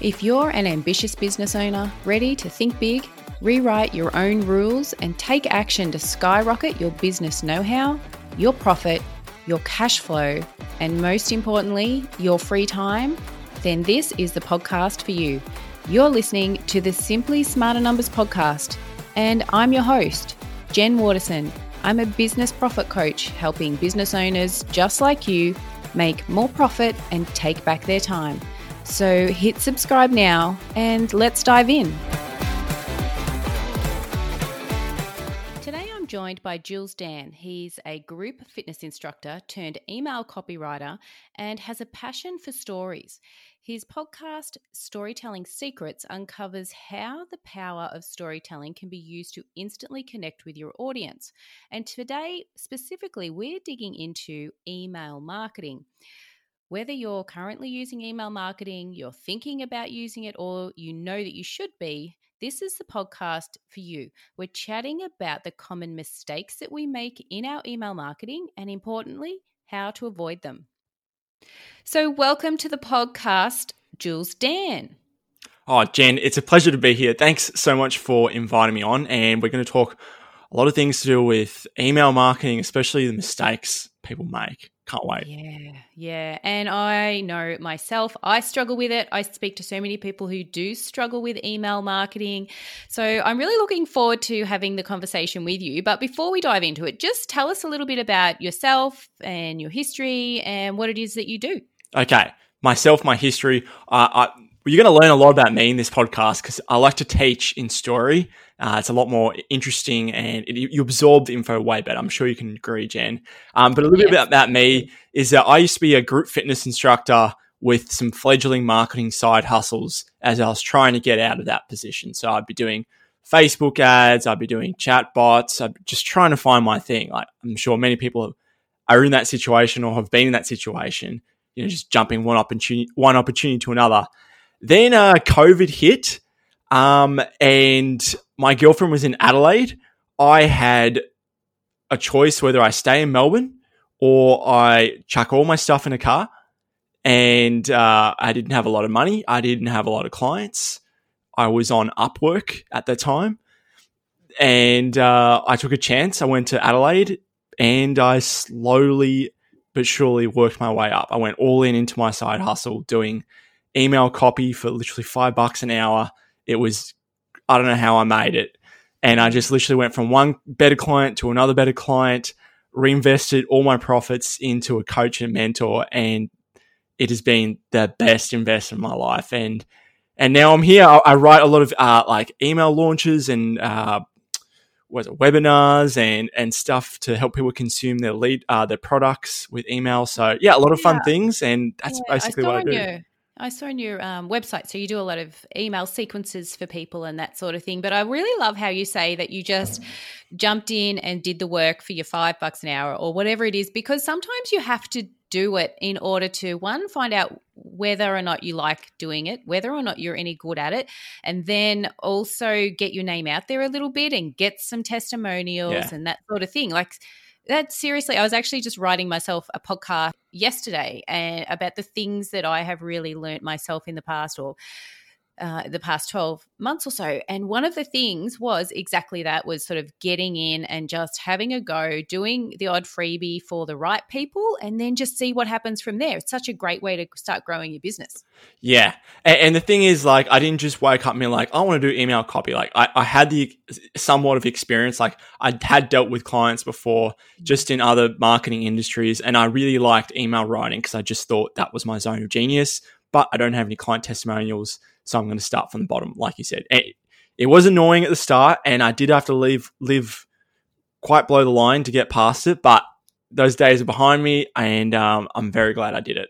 If you're an ambitious business owner ready to think big, rewrite your own rules, and take action to skyrocket your business know how, your profit, your cash flow, and most importantly, your free time, then this is the podcast for you. You're listening to the Simply Smarter Numbers podcast, and I'm your host, Jen Waterson. I'm a business profit coach helping business owners just like you make more profit and take back their time. So hit subscribe now and let's dive in. Today I'm joined by Jules Dan. He's a group fitness instructor turned email copywriter and has a passion for stories. His podcast, Storytelling Secrets, uncovers how the power of storytelling can be used to instantly connect with your audience. And today, specifically, we're digging into email marketing. Whether you're currently using email marketing, you're thinking about using it, or you know that you should be, this is the podcast for you. We're chatting about the common mistakes that we make in our email marketing and, importantly, how to avoid them. So, welcome to the podcast, Jules Dan. Oh, Jen, it's a pleasure to be here. Thanks so much for inviting me on. And we're going to talk a lot of things to do with email marketing, especially the mistakes people make. Can't wait. Yeah, yeah. And I know myself, I struggle with it. I speak to so many people who do struggle with email marketing. So I'm really looking forward to having the conversation with you. But before we dive into it, just tell us a little bit about yourself and your history and what it is that you do. Okay. Myself, my history. Uh, I, you're going to learn a lot about me in this podcast because I like to teach in story. Uh, it's a lot more interesting and it, you absorb the info way better. I'm sure you can agree, Jen. Um, but a little yes. bit about, about me is that I used to be a group fitness instructor with some fledgling marketing side hustles as I was trying to get out of that position. So I'd be doing Facebook ads, I'd be doing chat bots, I'd be just trying to find my thing. Like I'm sure many people are in that situation or have been in that situation, you know, just jumping one opportunity, one opportunity to another. Then uh, COVID hit, um, and my girlfriend was in Adelaide. I had a choice whether I stay in Melbourne or I chuck all my stuff in a car. And uh, I didn't have a lot of money. I didn't have a lot of clients. I was on Upwork at the time. And uh, I took a chance. I went to Adelaide and I slowly but surely worked my way up. I went all in into my side hustle doing email copy for literally five bucks an hour. It was, I don't know how I made it. And I just literally went from one better client to another better client, reinvested all my profits into a coach and mentor. And it has been the best investment of my life. And, and now I'm here. I, I write a lot of uh, like email launches and uh, was it webinars and and stuff to help people consume their lead uh, their products with email. So yeah, a lot of fun yeah. things, and that's yeah, basically what I do. Your, I saw on your um, website, so you do a lot of email sequences for people and that sort of thing. But I really love how you say that you just jumped in and did the work for your five bucks an hour or whatever it is, because sometimes you have to do it in order to one find out whether or not you like doing it whether or not you're any good at it and then also get your name out there a little bit and get some testimonials yeah. and that sort of thing like that seriously, I was actually just writing myself a podcast yesterday and about the things that I have really learnt myself in the past or uh, the past 12 months or so. And one of the things was exactly that was sort of getting in and just having a go, doing the odd freebie for the right people, and then just see what happens from there. It's such a great way to start growing your business. Yeah. And, and the thing is, like, I didn't just wake up and be like, I want to do email copy. Like, I, I had the somewhat of experience. Like, I had dealt with clients before just in other marketing industries, and I really liked email writing because I just thought that was my zone of genius. But I don't have any client testimonials so I'm going to start from the bottom, like you said. It, it was annoying at the start, and I did have to leave live quite below the line to get past it. But those days are behind me, and um, I'm very glad I did it.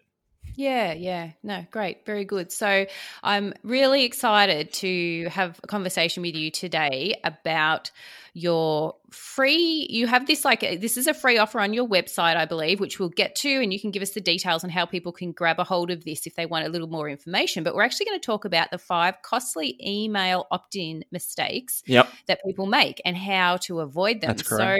Yeah, yeah. No, great. Very good. So I'm really excited to have a conversation with you today about your free you have this like uh, this is a free offer on your website i believe which we'll get to and you can give us the details on how people can grab a hold of this if they want a little more information. But we're actually going to talk about the five costly email opt-in mistakes yep. that people make and how to avoid them. So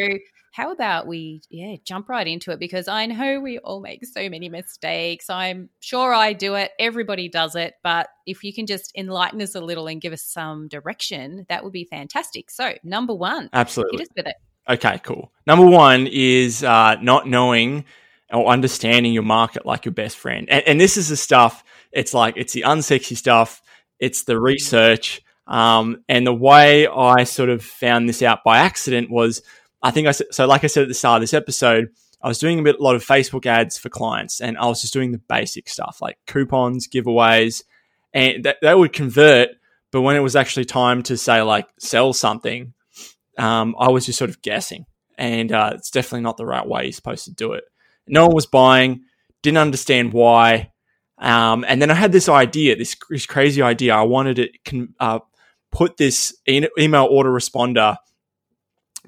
how about we, yeah, jump right into it because I know we all make so many mistakes. I'm sure I do it. Everybody does it. But if you can just enlighten us a little and give us some direction, that would be fantastic. So, number one, absolutely. hit us with it. Okay, cool. Number one is uh, not knowing or understanding your market like your best friend. And, and, this is the stuff, it's like, it's the unsexy stuff, it's the research. Um, and the way I sort of found this out by accident was I think I so like I said at the start of this episode, I was doing a bit a lot of Facebook ads for clients, and I was just doing the basic stuff like coupons, giveaways, and that, that would convert. But when it was actually time to say like sell something, um, I was just sort of guessing, and uh, it's definitely not the right way you're supposed to do it. No one was buying, didn't understand why, um, and then I had this idea, this, this crazy idea. I wanted to uh, put this e- email autoresponder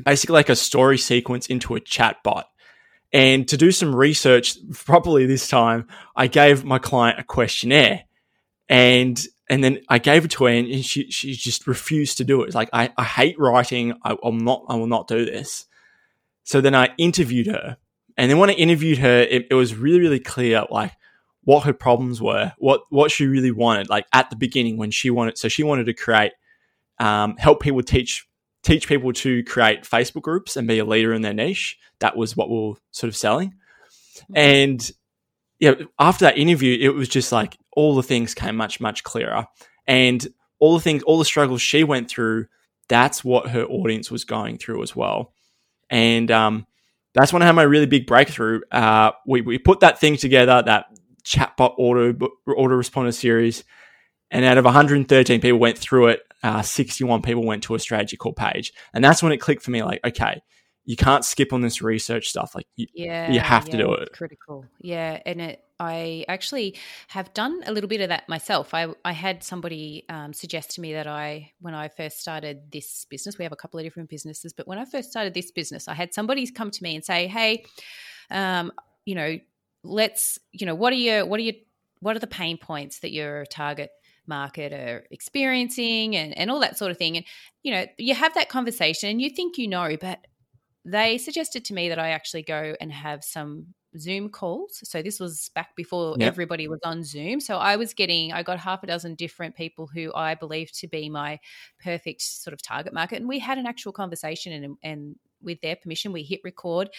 basically like a story sequence into a chat bot. And to do some research properly this time, I gave my client a questionnaire and and then I gave it to her and she, she just refused to do it. It's like, I, I hate writing. I, I'm not, I will not do this. So then I interviewed her. And then when I interviewed her, it, it was really, really clear, like what her problems were, what, what she really wanted, like at the beginning when she wanted, so she wanted to create, um, help people teach teach people to create Facebook groups and be a leader in their niche. That was what we were sort of selling. And yeah, after that interview, it was just like all the things came much, much clearer. And all the things, all the struggles she went through, that's what her audience was going through as well. And um, that's when I had my really big breakthrough. Uh, we, we put that thing together, that chatbot auto autoresponder series, and out of 113 people went through it, uh, 61 people went to a strategy call page. And that's when it clicked for me like, okay, you can't skip on this research stuff. Like, you, yeah, you have yeah, to do it. Critical. Yeah. And it, I actually have done a little bit of that myself. I, I had somebody um, suggest to me that I, when I first started this business, we have a couple of different businesses, but when I first started this business, I had somebody come to me and say, hey, um, you know, let's, you know, what are your, what are your, what are the pain points that your target market are experiencing and, and all that sort of thing. And, you know, you have that conversation and you think you know, but they suggested to me that I actually go and have some Zoom calls. So this was back before yep. everybody was on Zoom. So I was getting, I got half a dozen different people who I believe to be my perfect sort of target market. And we had an actual conversation and, and with their permission, we hit record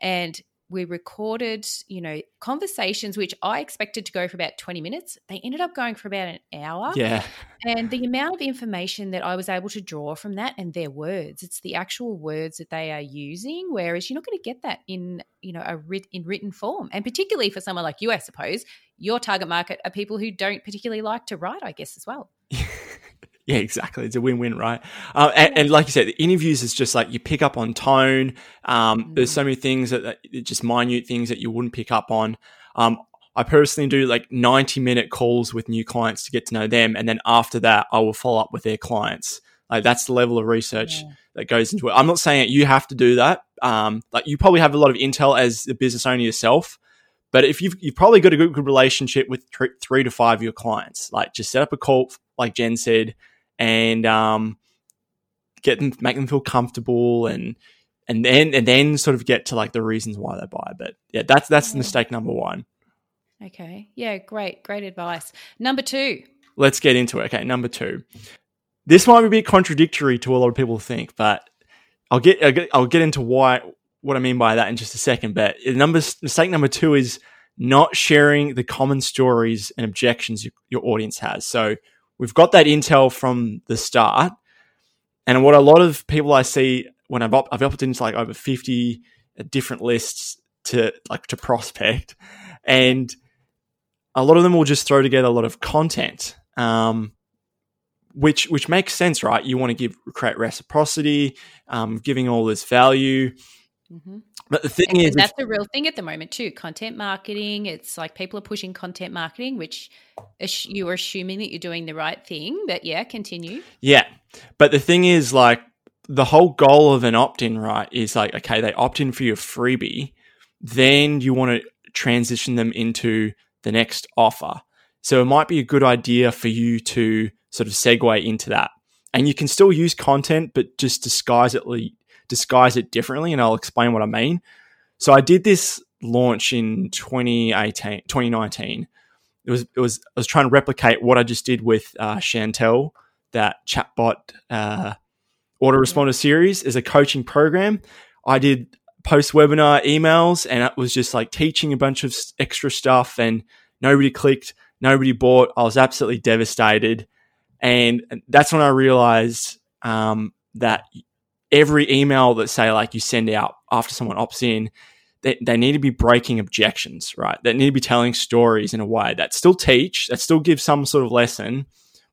and we recorded, you know, conversations which I expected to go for about 20 minutes. They ended up going for about an hour. Yeah. And the amount of information that I was able to draw from that and their words, it's the actual words that they are using, whereas you're not going to get that in, you know, a writ- in written form. And particularly for someone like you, I suppose, your target market are people who don't particularly like to write, I guess, as well. Yeah, exactly. It's a win-win, right? Uh, and, and, like you said, the interviews is just like you pick up on tone. Um, mm. There's so many things that, that, just minute things that you wouldn't pick up on. Um, I personally do like 90 minute calls with new clients to get to know them, and then after that, I will follow up with their clients. Like that's the level of research yeah. that goes into it. I'm not saying that you have to do that. Um, like you probably have a lot of intel as the business owner yourself. But if you've, you've probably got a good, good relationship with three, three to five of your clients, like just set up a call, like Jen said, and um, get them, make them feel comfortable, and and then and then sort of get to like the reasons why they buy. But yeah, that's that's yeah. mistake number one. Okay. Yeah. Great. Great advice. Number two. Let's get into it. Okay. Number two. This might be a bit contradictory to a lot of people think, but I'll get I'll get, I'll get into why what I mean by that in just a second. But number mistake number two is not sharing the common stories and objections your, your audience has. So we've got that intel from the start. And what a lot of people I see when I've, op- I've opted into like over 50 different lists to like to prospect and a lot of them will just throw together a lot of content um, which which makes sense right you want to give create reciprocity um, giving all this value mm-hmm. But the thing is, that's a real thing at the moment too. Content marketing. It's like people are pushing content marketing, which you are assuming that you're doing the right thing. But yeah, continue. Yeah, but the thing is, like the whole goal of an opt-in, right, is like okay, they opt in for your freebie, then you want to transition them into the next offer. So it might be a good idea for you to sort of segue into that, and you can still use content, but just disguise it disguise it differently, and I'll explain what I mean. So I did this launch in 2018, 2019. It was it was I was trying to replicate what I just did with uh, Chantel, that chatbot uh, autoresponder series, as a coaching program. I did post webinar emails, and it was just like teaching a bunch of extra stuff, and nobody clicked, nobody bought. I was absolutely devastated, and that's when I realized um, that every email that say like you send out after someone opts in they, they need to be breaking objections, right? They need to be telling stories in a way that still teach, that still give some sort of lesson,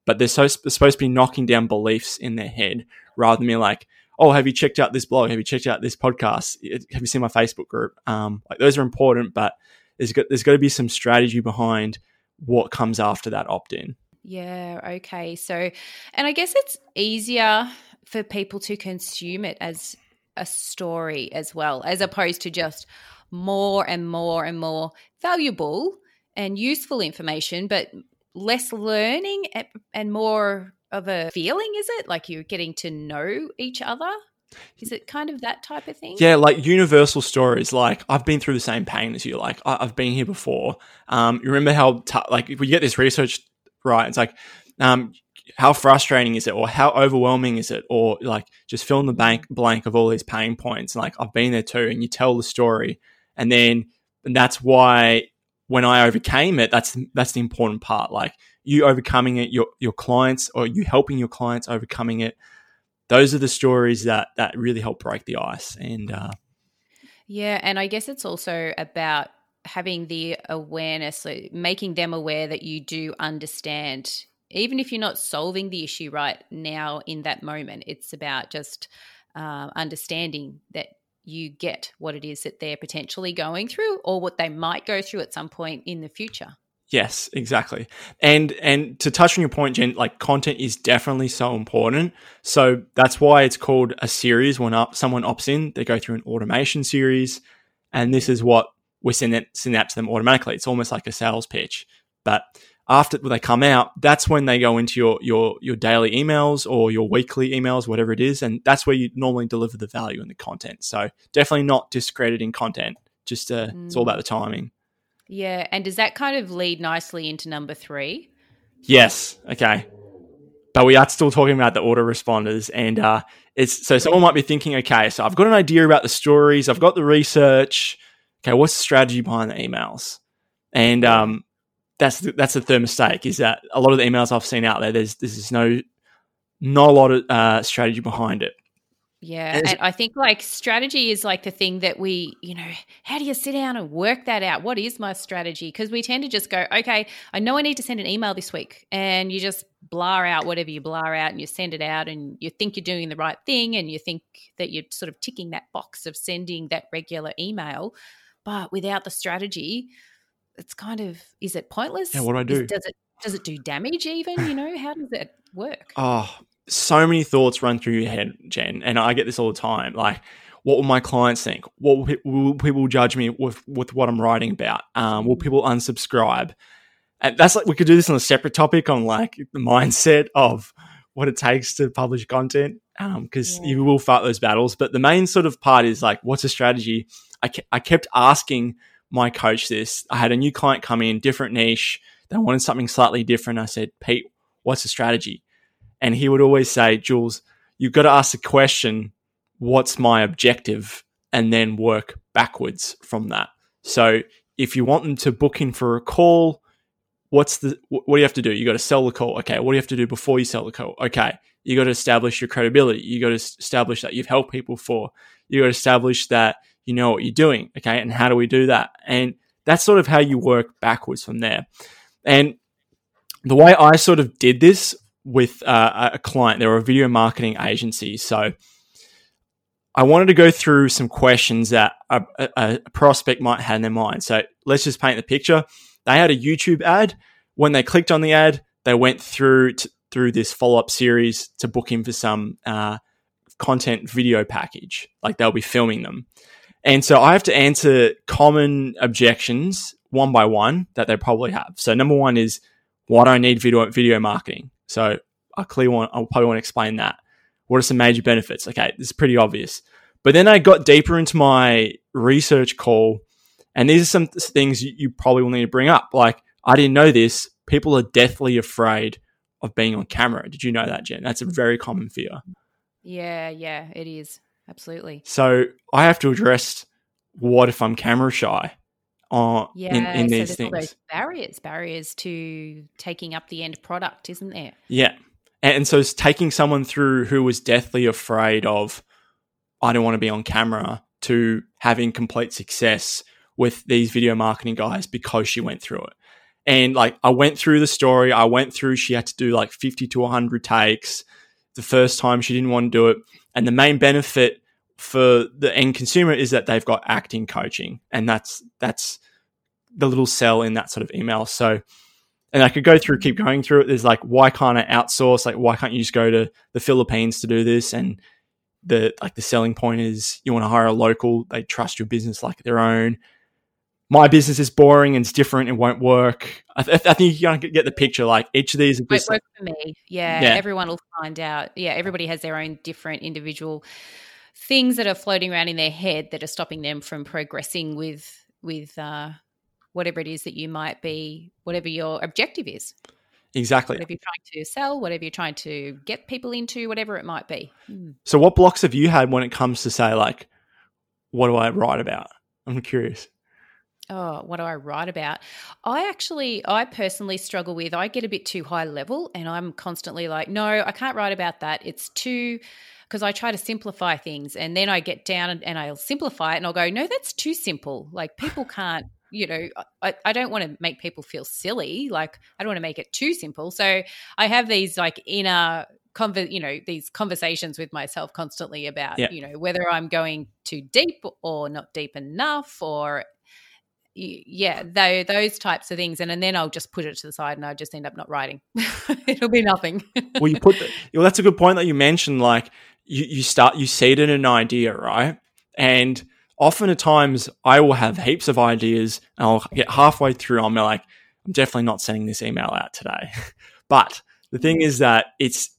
but they're, so, they're supposed to be knocking down beliefs in their head rather than being like, oh, have you checked out this blog? Have you checked out this podcast? Have you seen my Facebook group? Um, like those are important, but there's got, there's got to be some strategy behind what comes after that opt in. Yeah. Okay. So, and I guess it's easier for people to consume it as a story as well, as opposed to just more and more and more valuable and useful information, but less learning and more of a feeling, is it? Like you're getting to know each other? Is it kind of that type of thing? Yeah, like universal stories. Like I've been through the same pain as you. Like I- have been here before. Um, you remember how t- like if we get this research right? It's like um, how frustrating is it or how overwhelming is it or like just fill in the bank blank of all these pain points like i've been there too and you tell the story. And then and that's why when i overcame it that's that's the important part like you overcoming it your your clients or you helping your clients overcoming it those are the stories that that really help break the ice. And uh, yeah and i guess it's also about having the awareness so making them aware that you do understand even if you're not solving the issue right now in that moment, it's about just uh, understanding that you get what it is that they're potentially going through or what they might go through at some point in the future. Yes, exactly. And and to touch on your point, Jen, like content is definitely so important. So that's why it's called a series. When up, someone opts in, they go through an automation series, and this is what we send it send out to them automatically. It's almost like a sales pitch, but after they come out, that's when they go into your your your daily emails or your weekly emails, whatever it is, and that's where you normally deliver the value and the content. So definitely not discrediting content. Just uh, mm. it's all about the timing. Yeah, and does that kind of lead nicely into number three? Yes. Okay. But we are still talking about the autoresponders, and uh, it's so someone might be thinking, okay, so I've got an idea about the stories, I've got the research. Okay, what's the strategy behind the emails? And um, that's the, that's the third mistake is that a lot of the emails I've seen out there, there's there's no not a lot of uh, strategy behind it. Yeah, and, and I think like strategy is like the thing that we, you know, how do you sit down and work that out? What is my strategy? Because we tend to just go, okay, I know I need to send an email this week, and you just blur out whatever you blur out, and you send it out, and you think you're doing the right thing, and you think that you're sort of ticking that box of sending that regular email, but without the strategy, it's kind of is it pointless? Yeah, what do I do? Is, does it does it do damage even? You know, how does it work? Oh, so many thoughts run through your head, Jen, and I get this all the time. Like, what will my clients think? What will, people, will people judge me with with what I'm writing about? Um, will people unsubscribe? And that's like we could do this on a separate topic on like the mindset of what it takes to publish content because um, yeah. you will fight those battles. But the main sort of part is like, what's a strategy? I, ke- I kept asking my coach this. I had a new client come in, different niche. They wanted something slightly different. I said, Pete, what's the strategy? And he would always say, Jules, you've got to ask the question, what's my objective? And then work backwards from that. So if you want them to book in for a call, what's the what do you have to do? You got to sell the call. Okay, what do you have to do before you sell the call? Okay, you got to establish your credibility. You got to establish that you've helped people for. You got to establish that you know what you're doing. Okay. And how do we do that? And that's sort of how you work backwards from there. And the way I sort of did this with uh, a client, they were a video marketing agency. So I wanted to go through some questions that a, a, a prospect might have in their mind. So let's just paint the picture. They had a YouTube ad. When they clicked on the ad, they went through through this follow up series to book in for some uh, content video package. Like they'll be filming them. And so I have to answer common objections one by one that they probably have. So number one is why do I need video video marketing? So I clearly want I'll probably want to explain that. What are some major benefits? Okay, this is pretty obvious. But then I got deeper into my research call, and these are some things you, you probably will need to bring up. Like, I didn't know this. People are deathly afraid of being on camera. Did you know that, Jen? That's a very common fear. Yeah, yeah, it is. Absolutely. So I have to address what if I'm camera shy uh, yeah, in, in so these there's all those things? barriers, barriers to taking up the end product, isn't there? Yeah. And so it's taking someone through who was deathly afraid of, I don't want to be on camera, to having complete success with these video marketing guys because she went through it. And like, I went through the story. I went through, she had to do like 50 to 100 takes. The first time she didn't want to do it. And the main benefit for the end consumer is that they've got acting coaching. And that's, that's the little sell in that sort of email. So, and I could go through, keep going through it. There's like, why can't I outsource? Like, why can't you just go to the Philippines to do this? And the like the selling point is you want to hire a local. They trust your business like their own. My business is boring and it's different. It won't work. I, th- I think you can get the picture. Like each of these are Won't work for me. Yeah, Yeah. everyone will find out. Yeah, everybody has their own different individual things that are floating around in their head that are stopping them from progressing with with uh, whatever it is that you might be, whatever your objective is, exactly. whatever you're trying to sell, whatever you're trying to get people into, whatever it might be. Hmm. So, what blocks have you had when it comes to say like, what do I write about? I'm curious. Oh, what do I write about? I actually, I personally struggle with, I get a bit too high level and I'm constantly like, no, I can't write about that. It's too, because I try to simplify things and then I get down and, and I'll simplify it and I'll go, no, that's too simple. Like people can't, you know, I, I don't want to make people feel silly. Like I don't want to make it too simple. So I have these like inner, conver- you know, these conversations with myself constantly about, Yeah. you know, whether I'm going too deep or not deep enough or yeah, tho- those types of things, and, and then I'll just put it to the side, and I just end up not writing. It'll be nothing. well, you put the, well, that's a good point that you mentioned. Like you, you start, you seed in an idea, right? And often at times I will have heaps of ideas and I'll get halfway through. I'm like, I'm definitely not sending this email out today. but the thing is that it's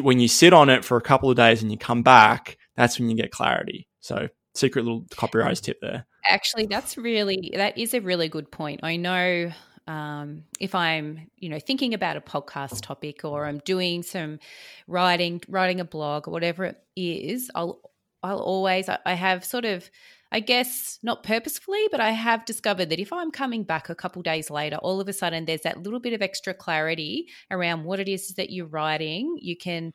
when you sit on it for a couple of days and you come back, that's when you get clarity. So secret little copywriter's tip there. Actually, that's really that is a really good point. I know um, if I'm, you know, thinking about a podcast topic or I'm doing some writing, writing a blog or whatever it is, I'll I'll always I have sort of I guess not purposefully, but I have discovered that if I'm coming back a couple days later, all of a sudden there's that little bit of extra clarity around what it is that you're writing. You can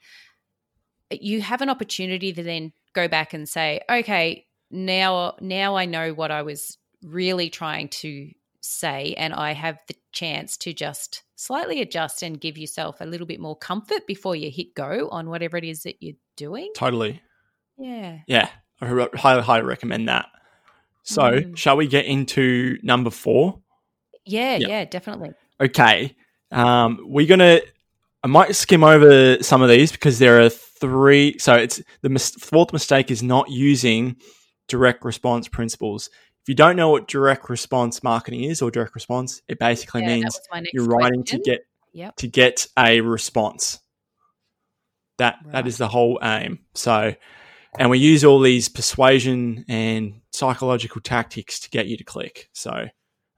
you have an opportunity to then go back and say, okay, now now I know what I was really trying to say and I have the chance to just slightly adjust and give yourself a little bit more comfort before you hit go on whatever it is that you're doing. Totally. Yeah. Yeah. I highly, highly recommend that. So, Mm. shall we get into number four? Yeah, Yeah. yeah, definitely. Okay. Um, we're gonna. I might skim over some of these because there are three. So it's the mis- fourth mistake is not using direct response principles. If you don't know what direct response marketing is or direct response, it basically Yeah, means was my next you're writing question. to get Yep. to get a response. That that Right. is the whole aim. So, and we use all these persuasion and psychological tactics to get you to click. So,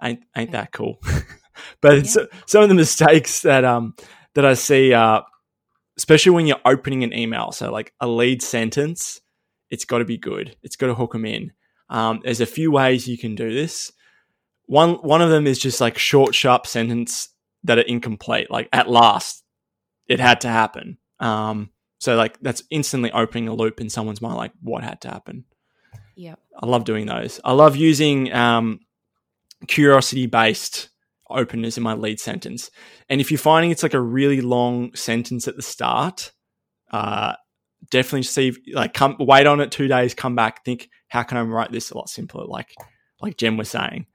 ain't ain't Okay. that cool? but it's, some of the mistakes that um that I see are especially when you're opening an email. So, like a lead sentence, it's got to be good. It's got to hook them in. Um, there's a few ways you can do this. One one of them is just like short, sharp sentence that are incomplete. Like at last, it had to happen. Um, so like that's instantly opening a loop in someone's mind. Like what had to happen? Yep. I love doing those. I love using um, curiosity based openers in my lead sentence. And if you're finding it's like a really long sentence at the start, uh, definitely see like come wait on it two days, come back, think how can I write this a lot simpler? Like like Jen was saying.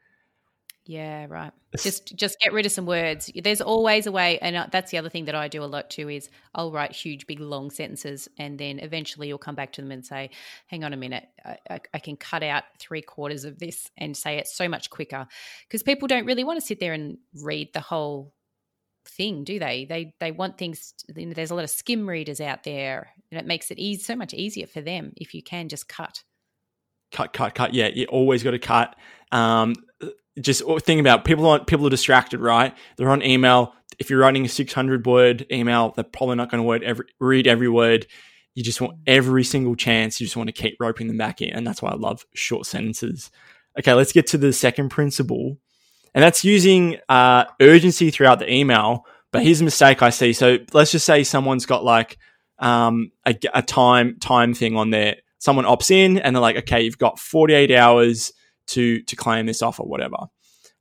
Yeah, right. Just just get rid of some words. There's always a way, and uh, that's the other thing that I do a lot too. Is I'll write huge, big, long sentences, and then eventually you'll come back to them and say, "Hang on a minute, I, I, I can cut out three quarters of this and say it so much quicker." Because people don't really want to sit there and read the whole thing, do they? They they want things. You know, there's a lot of skim readers out there, and it makes it easy, so much easier for them if you can just cut cut, cut, cut. Yeah, you always got to cut. Um, just think about people. On, people are distracted, right? They're on email. If you're writing a 600 word email, they're probably not going to read every word. You just want every single chance. You just want to keep roping them back in, and that's why I love short sentences. Okay, let's get to the second principle, and that's using uh, urgency throughout the email. But here's a mistake I see. So let's just say someone's got like um, a, a time time thing on there. Someone opts in, and they're like, "Okay, you've got 48 hours." to to claim this offer, whatever.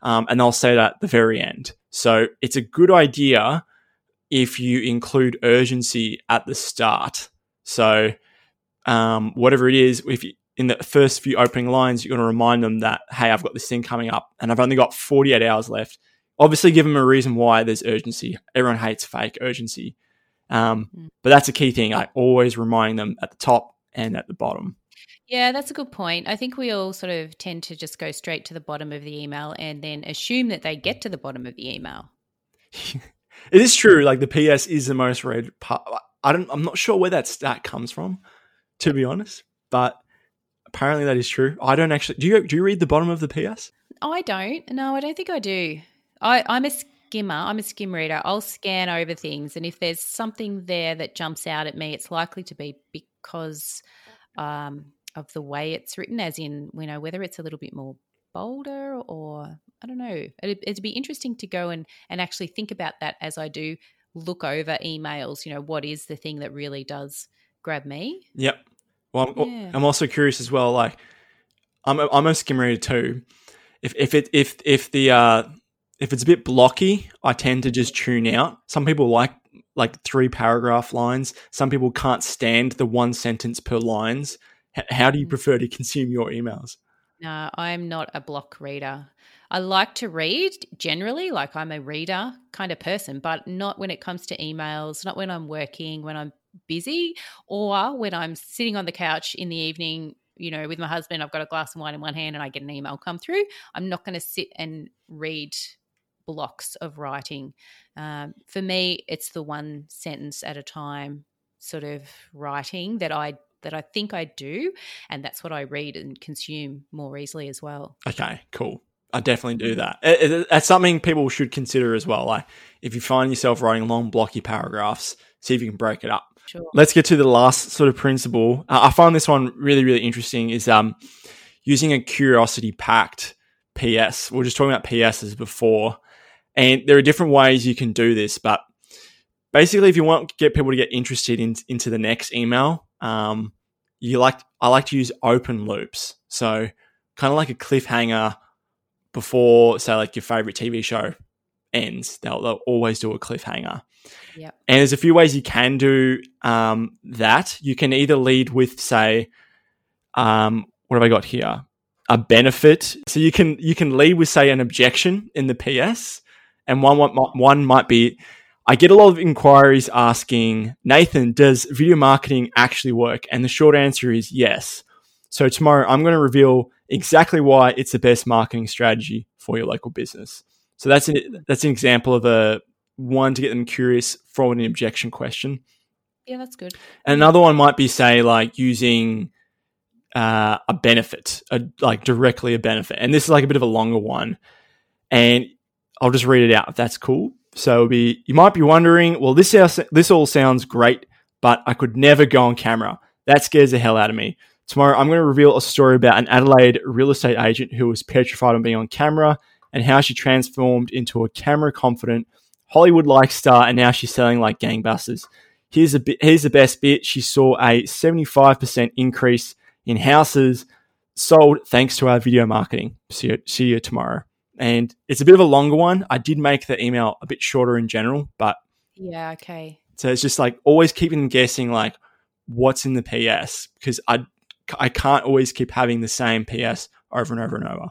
Um, and they'll say that at the very end. So it's a good idea if you include urgency at the start. So um, whatever it is, if you, in the first few opening lines, you're going to remind them that hey, I've got this thing coming up, and I've only got 48 hours left. Obviously, give them a reason why there's urgency. Everyone hates fake urgency, um, mm. but that's a key thing. I always remind them at the top and at the bottom. Yeah, that's a good point. I think we all sort of tend to just go straight to the bottom of the email and then assume that they get to the bottom of the email. it is true. Like the PS is the most read part. I don't. I'm not sure where that stat comes from, to be honest. But apparently that is true. I don't actually. Do you do you read the bottom of the PS? I don't. No, I don't think I do. I, I'm a skimmer. I'm a skim reader. I'll scan over things, and if there's something there that jumps out at me, it's likely to be because um, of the way it's written, as in, you know, whether it's a little bit more bolder or I don't know. It'd, it'd be interesting to go and, and actually think about that as I do look over emails. You know, what is the thing that really does grab me? Yep. Well, I'm, yeah. I'm also curious as well. Like, I'm a, I'm a skim reader too. If if it if if the uh, if it's a bit blocky, I tend to just tune out. Some people like like three paragraph lines. Some people can't stand the one sentence per lines. H- how do you mm. prefer to consume your emails? No, I'm not a block reader. I like to read generally, like I'm a reader kind of person, but not when it comes to emails, not when I'm working, when I'm busy, or when I'm sitting on the couch in the evening, you know, with my husband. I've got a glass of wine in one hand and I get an email come through. I'm not going to sit and read blocks of writing. Um, for me, it's the one sentence at a time sort of writing that I that I think I do. And that's what I read and consume more easily as well. Okay, cool. I definitely do that. It, it, that's something people should consider as well. Like if you find yourself writing long, blocky paragraphs, see if you can break it up. Sure. Let's get to the last sort of principle. Uh, I find this one really, really interesting. Is um, using a curiosity packed PS. We are just talking about PSs before, and there are different ways you can do this. But basically, if you want to get people to get interested in, into the next email, um, you like I like to use open loops. So kind of like a cliffhanger before, say, like your favorite TV show ends. They'll, they'll always do a cliffhanger. Yep. And there's a few ways you can do um, that. You can either lead with, say, um, what have I got here? A benefit. So you can you can lead with, say, an objection in the PS, and one one, one might be I get a lot of inquiries asking, Nathan, does video marketing actually work? And the short answer is yes. So tomorrow I'm going to reveal exactly why it's the best marketing strategy for your local business. So that's an, that's an example of a one to get them curious for an objection question. Yeah, that's good. And another one might be say like using uh, a benefit, a, like directly a benefit. And this is like a bit of a longer one. And I'll just read it out if that's cool. So be you might be wondering, well, this this all sounds great, but I could never go on camera. That scares the hell out of me. Tomorrow, I'm going to reveal a story about an Adelaide real estate agent who was petrified on being on camera and how she transformed into a camera confident Hollywood like star, and now she's selling like gangbusters. Here's a bit, here's the best bit. She saw a 75% increase in houses sold thanks to our video marketing. See you, see you tomorrow and it's a bit of a longer one. I did make the email a bit shorter in general, but yeah, okay. So it's just like always keeping them guessing, like what's in the PS because I I can't always keep having the same PS over and over and over.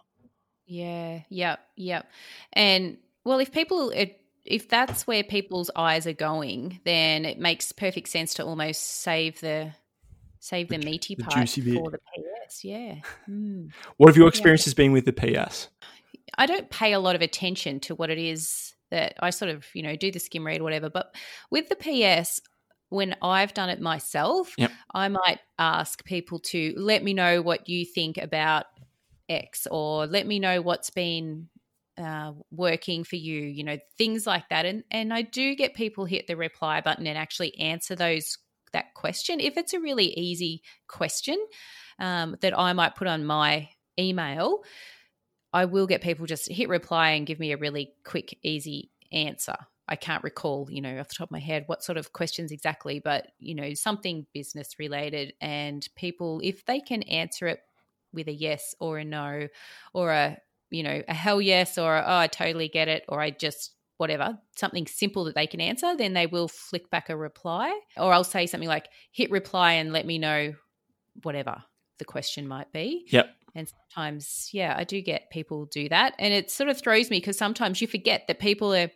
Yeah, yep, yep. And well, if people it, if that's where people's eyes are going, then it makes perfect sense to almost save the save the, the meaty the part for the PS. Yeah. Mm. What have your experiences yeah. been with the PS? I don't pay a lot of attention to what it is that I sort of, you know, do the skim read or whatever. But with the PS, when I've done it myself, Yep. I might ask people to let me know what you think about X or let me know what's been uh, working for you, you know, things like that. And and I do get people hit the reply button and actually answer those that question if it's a really easy question um, that I might put on my email. I will get people just hit reply and give me a really quick, easy answer. I can't recall, you know, off the top of my head what sort of questions exactly, but you know, something business related. And people, if they can answer it with a yes or a no, or a you know a hell yes, or a, oh I totally get it, or I just whatever something simple that they can answer, then they will flick back a reply, or I'll say something like hit reply and let me know whatever the question might be. Yep. And sometimes, yeah, I do get people do that. And it sort of throws me because sometimes you forget that people are,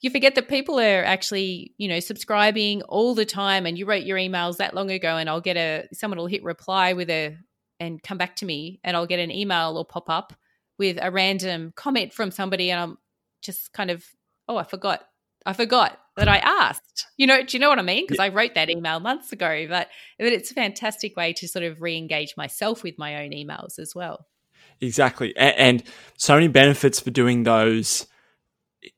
you forget that people are actually, you know, subscribing all the time and you wrote your emails that long ago and I'll get a, someone will hit reply with a, and come back to me and I'll get an email or pop up with a random comment from somebody and I'm just kind of, oh, I forgot. I forgot that I asked. You know, do you know what I mean? Because I wrote that email months ago, but, but it's a fantastic way to sort of re-engage myself with my own emails as well. Exactly. A- And so many benefits for doing those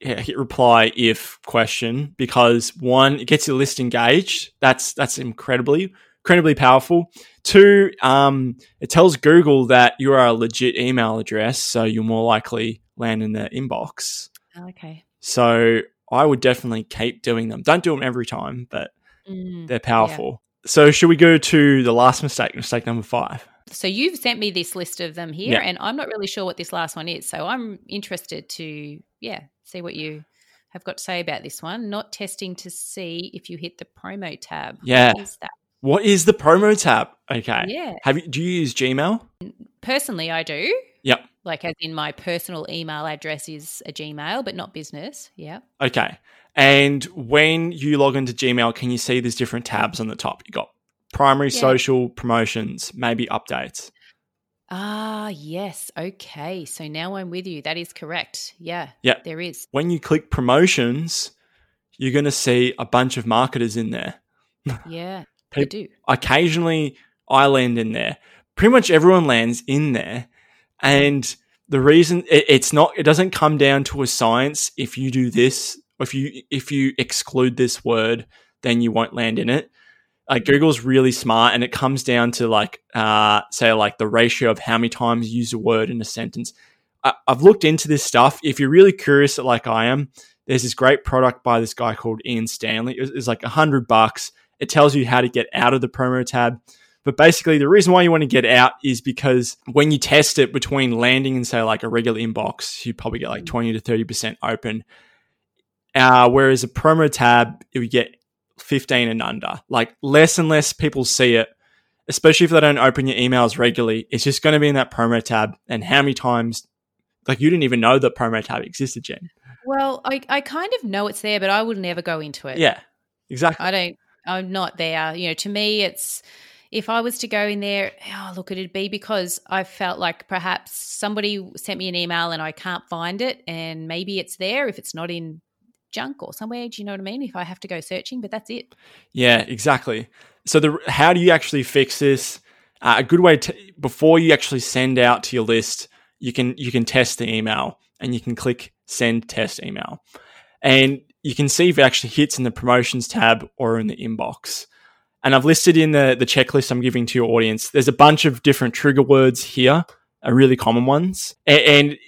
hit reply if question because one, it gets your list engaged. That's that's incredibly incredibly powerful. Two, um, it tells Google that you are a legit email address, so you're more likely land in their inbox. Okay. So I would definitely keep doing them. Don't do them every time, but Mm. they're powerful. So should we go to the last mistake, mistake number five? So you've sent me this list of them here, Yeah. and I'm not really sure what this last one is. So I'm interested to, yeah, see what you have got to say about this one. Not testing to see if you hit the promo tab. Yeah. What is that? What is the promo tab? Okay. Yeah. Have you do you use Gmail? Personally, I do. Yep. Like, as in my personal email address is a Gmail, but not business. Yeah. Okay. And when you log into Gmail, can you see there's different tabs on the top? You got primary, Yeah. social, promotions, maybe updates. Ah, yes. Okay. So now I'm with you. That is correct. Yeah. Yep. There is. When you click promotions, you're going to see a bunch of marketers in there. Yeah. Peop- do. Occasionally, I land in there. Pretty much everyone lands in there. And the reason it, it's not, it doesn't come down to a science. If you do this, if you if you exclude this word, then you won't land in it. Like Google's really smart, and it comes down to like, uh, say, like the ratio of how many times you use a word in a sentence. I, I've looked into this stuff. If you're really curious, like I am, there's this great product by this guy called Ian Stanley. It's, it's like a hundred bucks. It tells you how to get out of the promo tab. But basically, the reason why you want to get out is because when you test it between landing and say like a regular inbox, you probably get like 20 to 30% open. Uh, whereas a promo tab, you would get 15 and under. Like less and less people see it, especially if they don't open your emails regularly. It's just going to be in that promo tab. And how many times, like you didn't even know that promo tab existed, Jen. Well, I, I kind of know it's there, but I would never go into it. Yeah, exactly. I don't, I'm not there. You know, to me, it's, if I was to go in there, oh, look, it'd be because I felt like perhaps somebody sent me an email and I can't find it. And maybe it's there if it's not in junk or somewhere. Do you know what I mean? If I have to go searching, but that's it. Yeah, exactly. So the how do you actually fix this? Uh, a good way to before you actually send out to your list, you can you can test the email and you can click send test email, and you can see if it actually hits in the promotions tab or in the inbox. And I've listed in the the checklist I'm giving to your audience. There's a bunch of different trigger words here, are really common ones, and, and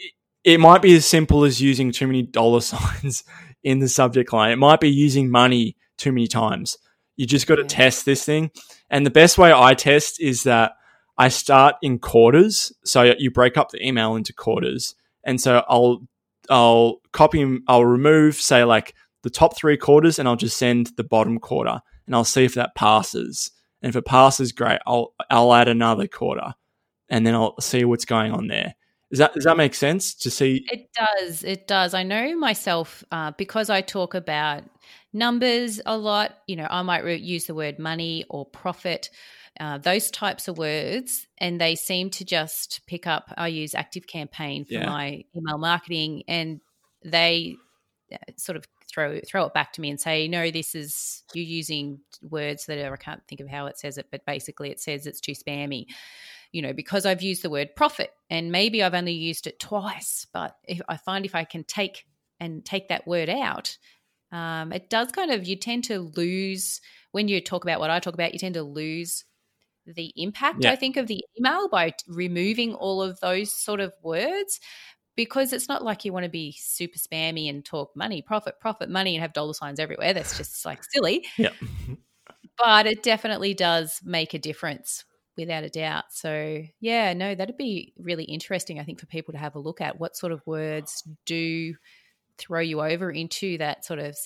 it might be as simple as using too many dollar signs in the subject line. It might be using money too many times. You just got to mm. test this thing. And the best way I test is that I start in quarters. So you break up the email into quarters. And so I'll I'll copy I'll remove say like the top 3 quarters and I'll just send the bottom quarter and I'll see if that passes. And if it passes great, I'll I'll add another quarter and then I'll see what's going on there. Does that does that make sense to see It does. It does. I know myself uh, because I talk about numbers a lot. You know, I might re- use the word money or profit, uh, those types of words, and they seem to just pick up. I use Active Campaign for Yeah. my email marketing, and they uh, sort of throw throw it back to me and say, no, this is you're using words that are I can't think of how it says it, but basically it says it's too spammy. You know, because I've used the word profit and maybe I've only used it twice, but if I find if I can take and take that word out, um, it does kind of you tend to lose when you talk about what I talk about. You tend to lose the impact Yeah. I think of the email by removing all of those sort of words because it's not like you want to be super spammy and talk money, profit, profit, money, and have dollar signs everywhere. That's just like silly. Yeah. But it definitely does make a difference without a doubt. So, yeah, no, that'd be really interesting, I think, for people to have a look at. What sort of words do throw you over into that sort of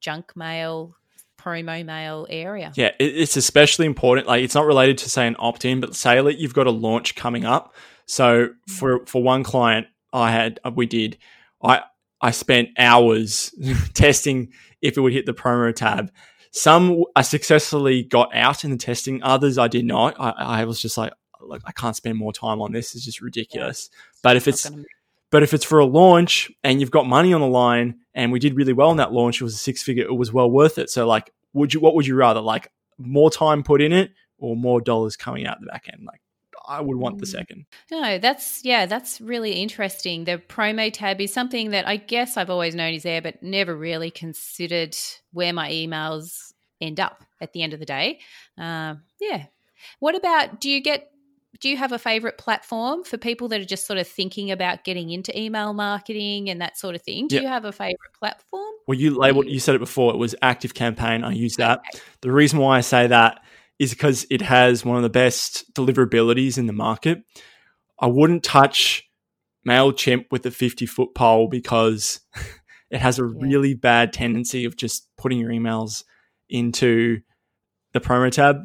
junk mail, promo mail area? Yeah, it's especially important. Like, it's not related to say an opt-in, but say that you've got a launch coming up. So mm. for for one client, I had uh, we did, I I spent hours testing if it would hit the promo tab. Some I successfully got out in the testing. Others I did not. I, I was just like, look, I can't spend more time on this. It's just ridiculous. But if it's gonna- but if it's for a launch and you've got money on the line and we did really well in that launch, it was a six figure, it was well worth it. So like, would you, what would you rather like more time put in it or more dollars coming out the back end? Like I would want the Mm. second. No, that's yeah, that's really interesting. The promo tab is something that I guess I've always known is there, but never really considered where my emails end up at the end of the day. Um, yeah. What about? Do you get? Do you have a favorite platform for people that are just sort of thinking about getting into email marketing and that sort of thing? Do you have a favorite platform? Well, you labeled, you said it before, it was ActiveCampaign. I use that. The reason why I say that is because it has one of the best deliverabilities in the market. I wouldn't touch MailChimp with a 50 foot pole because it has a really bad tendency of just putting your emails into the promo tab.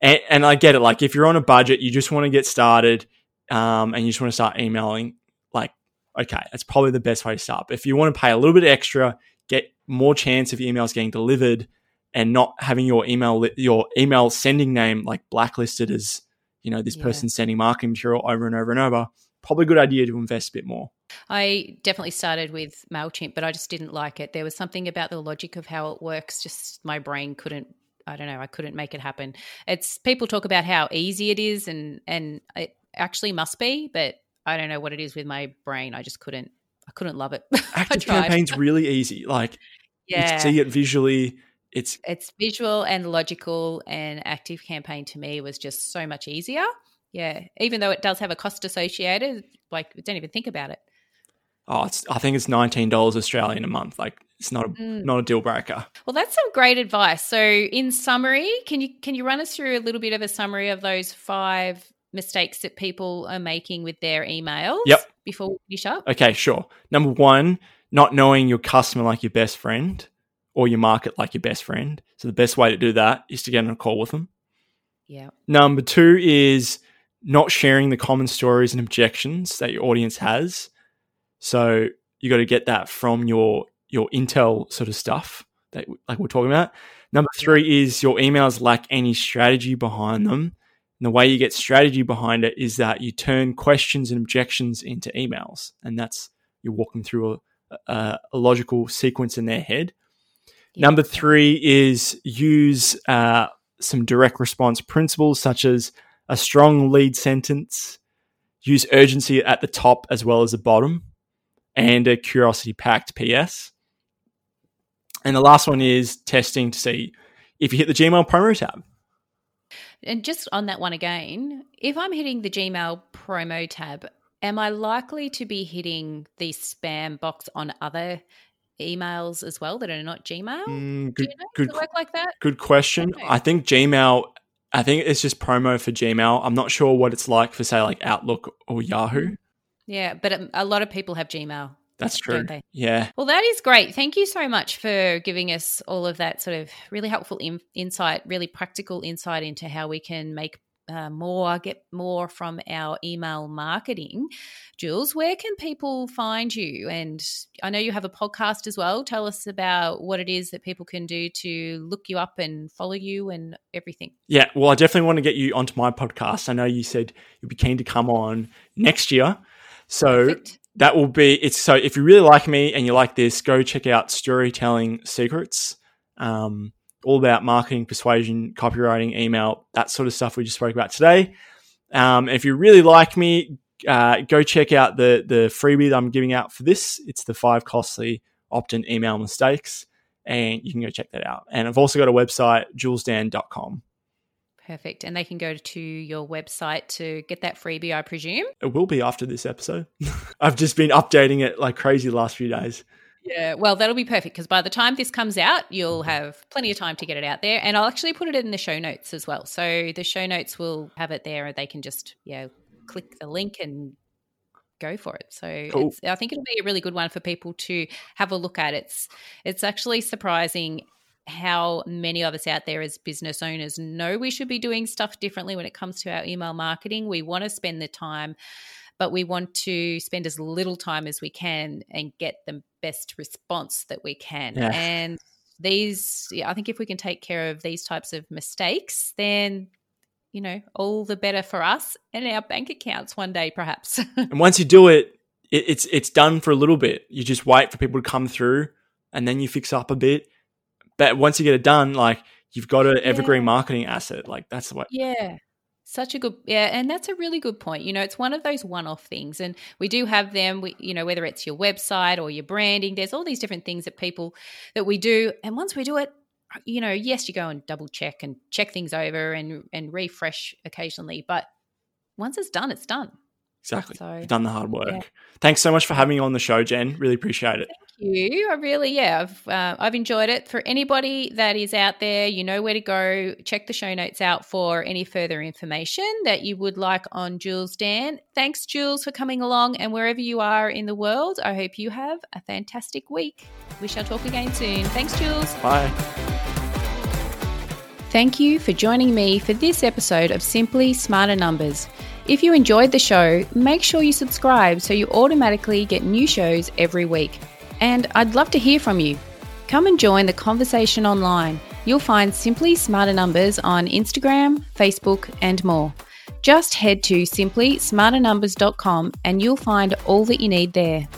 And, and I get it. Like, if you're on a budget, you just want to get started um, and you just want to start emailing, like, okay, that's probably the best way to start. But if you want to pay a little bit extra, get more chance of your emails getting delivered and not having your email your email sending name like blacklisted as you know this Yeah. person sending marketing material over and over and over probably a good idea to invest a bit more I definitely started with MailChimp, but I just didn't like it. There was something about the logic of how it works, just my brain couldn't I don't know, I couldn't make it happen. It's people talk about how easy it is and and it actually must be, but I don't know what it is with my brain. I just couldn't I couldn't love it. ActiveCampaign's really easy like Yeah. you see it visually it's it's visual and logical and ActiveCampaign to me was just so much easier. Yeah. Even though it does have a cost associated, like don't even think about it. oh it's i think it's $19 australian a month like it's not a Mm. not a deal breaker Well, that's some great advice. So, in summary, can you can you run us through a little bit of a summary of those five mistakes that people are making with their emails? Yep. Before we finish up. okay sure number one not knowing your customer like your best friend or your market like your best friend so the best way to do that is to get on a call with them Yeah. Number two is not sharing the common stories and objections that your audience has. So you got to get that from your your intel sort of stuff that like we're talking about. Number three is your emails lack any strategy behind them. And the way you get strategy behind it is that you turn questions and objections into emails, and that's you're walking through a, a, a logical sequence in their head. Number three is use uh, some direct response principles, such as a strong lead sentence, use urgency at the top as well as the bottom, and a curiosity packed PS. And the last one is testing to see if you hit the Gmail promo tab. And just on that one again, if I'm hitting the Gmail promo tab, am I likely to be hitting the spam box on other emails as well that are not Gmail? Mm, Do good, you know? good, Does it work like that? good question. Okay. I think Gmail. I think it's just promo for Gmail. I'm not sure what it's like for say like Outlook or Yahoo. Yeah, but um, a lot of people have Gmail. That's true. Yeah. Well, that is great. Thank you so much for giving us all of that sort of really helpful in- insight, really practical insight into how we can make uh, more, get more from our email marketing. Jules, where can people find you? And I know you have a podcast as well. Tell us about what it is that people can do to look you up and follow you and everything. Yeah, well, I definitely want to get you onto my podcast. I know you said you'd be keen to come on next year. So Perfect. that will be it's so if you really like me and you like this, go check out Storytelling Secrets. Um, all about marketing, persuasion, copywriting, email, that sort of stuff we just spoke about today. Um, if you really like me, uh, go check out the the freebie that I'm giving out for this. It's the five costly opt-in email mistakes, and you can go check that out. And I've also got a website, julesdan.com. Perfect. And they can go to your website to get that freebie, I presume. It will be after this episode. I've just been updating it like crazy the last few days. Yeah, well, that'll be perfect because by the time this comes out, you'll mm-hmm. have plenty of time to get it out there. And I'll actually put it in the show notes as well. So the show notes will have it there. And they can just, yeah, click the link and go for it. So cool. I think it'll be a really good one for people to have a look at. It's it's actually surprising how many of us out there as business owners know we should be doing stuff differently when it comes to our email marketing. We want to spend the time, but we want to spend as little time as we can and get the best response that we can. Yeah. And these, I think if we can take care of these types of mistakes, then you know, all the better for us and our bank accounts one day, perhaps. and once you do it, it, it's it's done for a little bit. You just wait for people to come through, and then you fix up a bit, but once you get it done, like you've got an evergreen yeah. marketing asset. Like that's what. Yeah. Such a good, yeah, and that's a really good point. You know, it's one of those one-off things, and we do have them. We, you know, whether it's your website or your branding, there's all these different things that people that we do, and once we do it, you know, yes, you go and double check and check things over and and refresh occasionally, but once it's done, it's done. Exactly. So, You've done the hard work. Yeah. Thanks so much for having me on the show, Jen. Really appreciate it. Thank you. I really, yeah, I've, uh, I've enjoyed it. For anybody that is out there, you know where to go. Check the show notes out for any further information that you would like on Jules Dan. Thanks, Jules, for coming along. And wherever you are in the world, I hope you have a fantastic week. We shall talk again soon. Thanks, Jules. Bye. Thank you for joining me for this episode of Simply Smarter Numbers. If you enjoyed the show, make sure you subscribe so you automatically get new shows every week. And I'd love to hear from you. Come and join the conversation online. You'll find Simply Smarter Numbers on Instagram, Facebook, and more. Just head to simplysmarternumbers.com and you'll find all that you need there.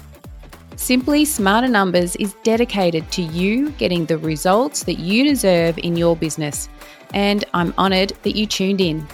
Simply Smarter Numbers is dedicated to you getting the results that you deserve in your business, and I'm honoured that you tuned in.